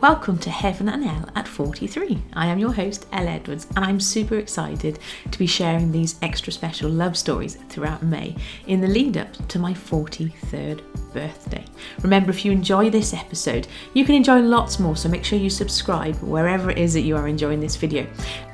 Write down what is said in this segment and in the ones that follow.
Welcome to Heaven and El at 43. I am your host, El Edwards, and I'm super excited to be sharing these extra special love stories throughout May in the lead up to my 43rd birthday. Remember, if you enjoy this episode, you can enjoy lots more, so make sure you subscribe wherever it is that you are enjoying this video.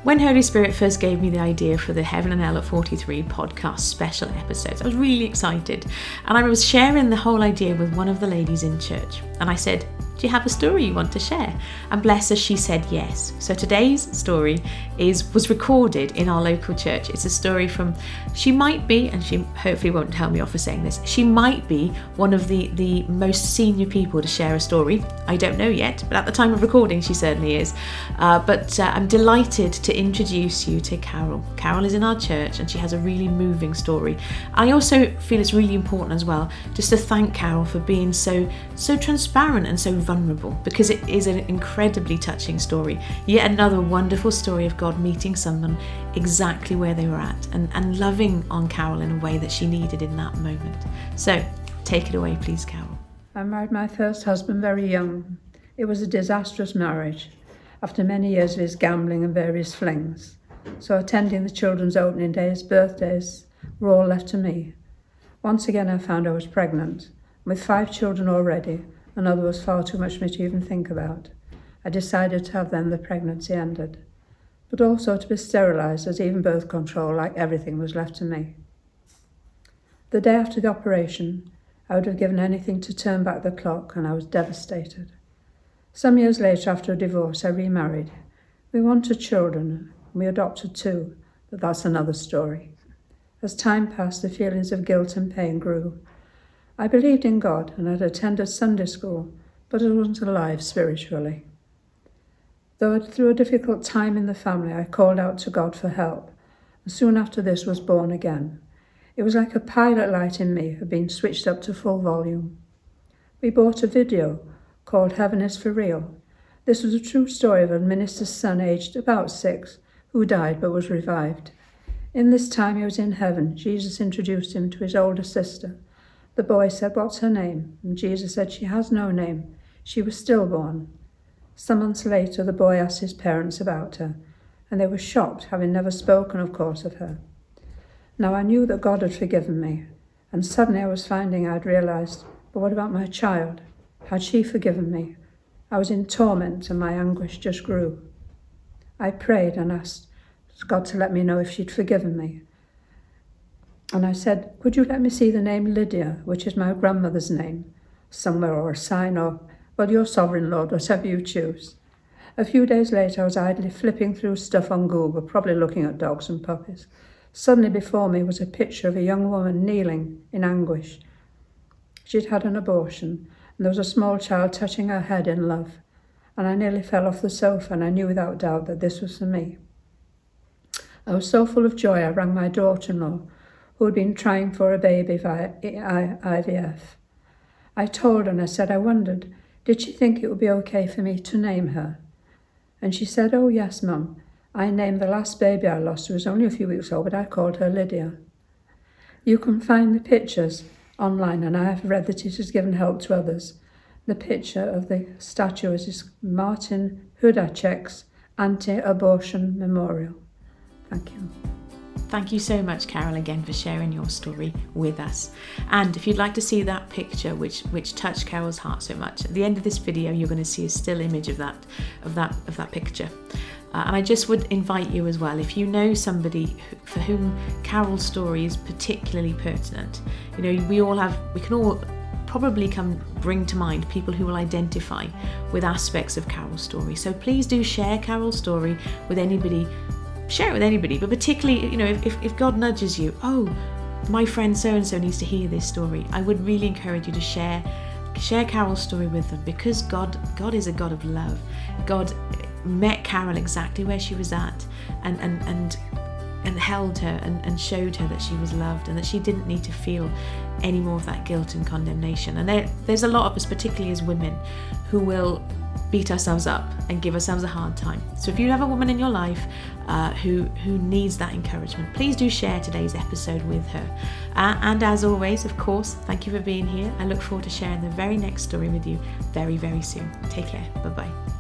When Holy Spirit first gave me the idea for the Heaven and El at 43 podcast special episodes, I was really excited. And I was sharing the whole idea with one of the ladies in church. And I said, do you have a story you want to share? And bless her, she said yes. So today's story is was recorded in our local church. It's a story from she might be, and she hopefully won't tell me off for saying this, she might be one of the, the most senior people to share a story. I don't know yet, but at the time of recording, she certainly is. Uh, but uh, I'm delighted to introduce you to Carol. Carol is in our church and she has a really moving story. I also feel it's really important as well just to thank Carol for being so so transparent and so vulnerable because it is an incredibly touching story. Yet another wonderful story of God meeting someone exactly where they were at and, and loving on Carol in a way that she needed in that moment. So take it away, please, Carol. I married my first husband very young. It was a disastrous marriage after many years of his gambling and various flings. So attending the children's opening days, birthdays were all left to me. Once again, I found I was pregnant. With five children already, another was far too much for me to even think about. I decided to have them the pregnancy ended, but also to be sterilised as even birth control, like everything, was left to me. The day after the operation, I would have given anything to turn back the clock, and I was devastated. Some years later, after a divorce, I remarried. We wanted children, and we adopted two, but that's another story. As time passed, the feelings of guilt and pain grew. I believed in God and had attended Sunday school, but I wasn't alive spiritually. Though through a difficult time in the family, I called out to God for help, and soon after this was born again. It was like a pilot light in me had been switched up to full volume. We bought a video called Heaven is for Real. This was a true story of a minister's son aged about six who died but was revived. In this time he was in heaven, Jesus introduced him to his older sister. The boy said, What's her name? And Jesus said, She has no name. She was stillborn. Some months later, the boy asked his parents about her, and they were shocked, having never spoken, of course, of her. Now I knew that God had forgiven me, and suddenly I was finding I'd realized, but what about my child? Had she forgiven me? I was in torment, and my anguish just grew. I prayed and asked God to let me know if she'd forgiven me. And I said, Could you let me see the name Lydia, which is my grandmother's name, somewhere or a sign or, well, your sovereign Lord, whatever you choose. A few days later, I was idly flipping through stuff on Google, probably looking at dogs and puppies. Suddenly before me was a picture of a young woman kneeling in anguish. She'd had an abortion, and there was a small child touching her head in love. And I nearly fell off the sofa, and I knew without doubt that this was for me. I was so full of joy, I rang my daughter in law, who had been trying for a baby via IVF. I told her and I said I wondered, did she think it would be okay for me to name her? And she said, Oh, yes, Mum. I named the last baby I lost, who was only a few weeks old, but I called her Lydia. You can find the pictures online, and I have read that it has given help to others. The picture of the statue is Martin Hudacek's anti abortion memorial. Thank you. Thank you so much, Carol, again for sharing your story with us. And if you'd like to see that picture, which which touched Carol's heart so much, at the end of this video, you're going to see a still image of that of that of that picture. Uh, and I just would invite you as well, if you know somebody for whom Carol's story is particularly pertinent, you know, we all have, we can all probably come bring to mind people who will identify with aspects of Carol's story. So please do share Carol's story with anybody share it with anybody, but particularly, you know, if, if God nudges you, oh, my friend so and so needs to hear this story, I would really encourage you to share share Carol's story with them because God God is a God of love. God met Carol exactly where she was at and and and and held her and, and showed her that she was loved and that she didn't need to feel any more of that guilt and condemnation. And there, there's a lot of us, particularly as women, who will beat ourselves up and give ourselves a hard time. So if you have a woman in your life uh, who who needs that encouragement, please do share today's episode with her. Uh, and as always, of course, thank you for being here. I look forward to sharing the very next story with you very very soon. Take care. Bye bye.